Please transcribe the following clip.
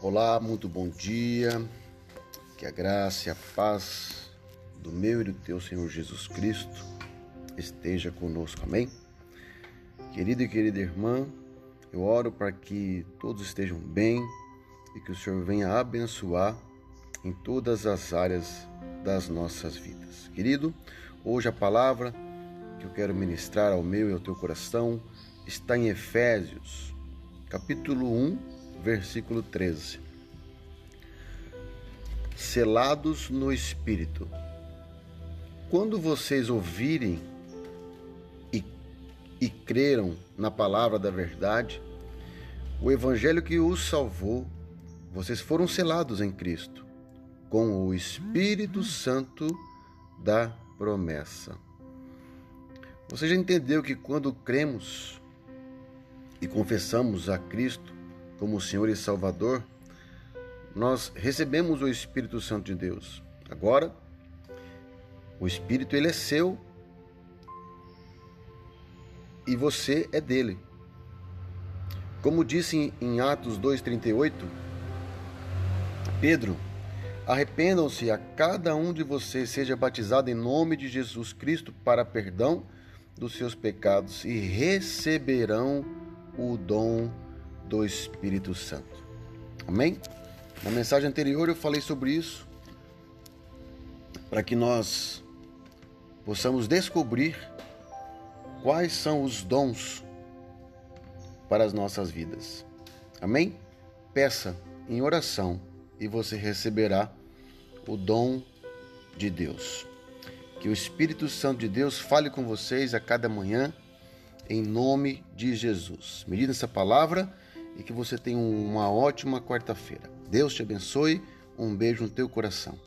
Olá, muito bom dia. Que a graça e a paz do meu e do teu Senhor Jesus Cristo esteja conosco. Amém? Querido e querida irmã, eu oro para que todos estejam bem e que o Senhor venha abençoar em todas as áreas das nossas vidas. Querido, hoje a palavra que eu quero ministrar ao meu e ao teu coração está em Efésios, capítulo 1, versículo 13. Selados no Espírito. Quando vocês ouvirem e, e creram na palavra da verdade, o evangelho que os salvou, vocês foram selados em Cristo com o Espírito Santo da promessa. Você já entendeu que quando cremos e confessamos a Cristo como Senhor e Salvador, nós recebemos o Espírito Santo de Deus. Agora, o Espírito ele é seu e você é dele. Como disse em Atos 2:38, Pedro, arrependam-se a cada um de vocês seja batizado em nome de Jesus Cristo para perdão dos seus pecados e receberão o dom do Espírito Santo. Amém? Na mensagem anterior eu falei sobre isso para que nós possamos descobrir quais são os dons para as nossas vidas. Amém? Peça em oração e você receberá o dom de Deus. Que o Espírito Santo de Deus fale com vocês a cada manhã, em nome de Jesus. Medida essa palavra e que você tenha uma ótima quarta-feira. Deus te abençoe. Um beijo no teu coração.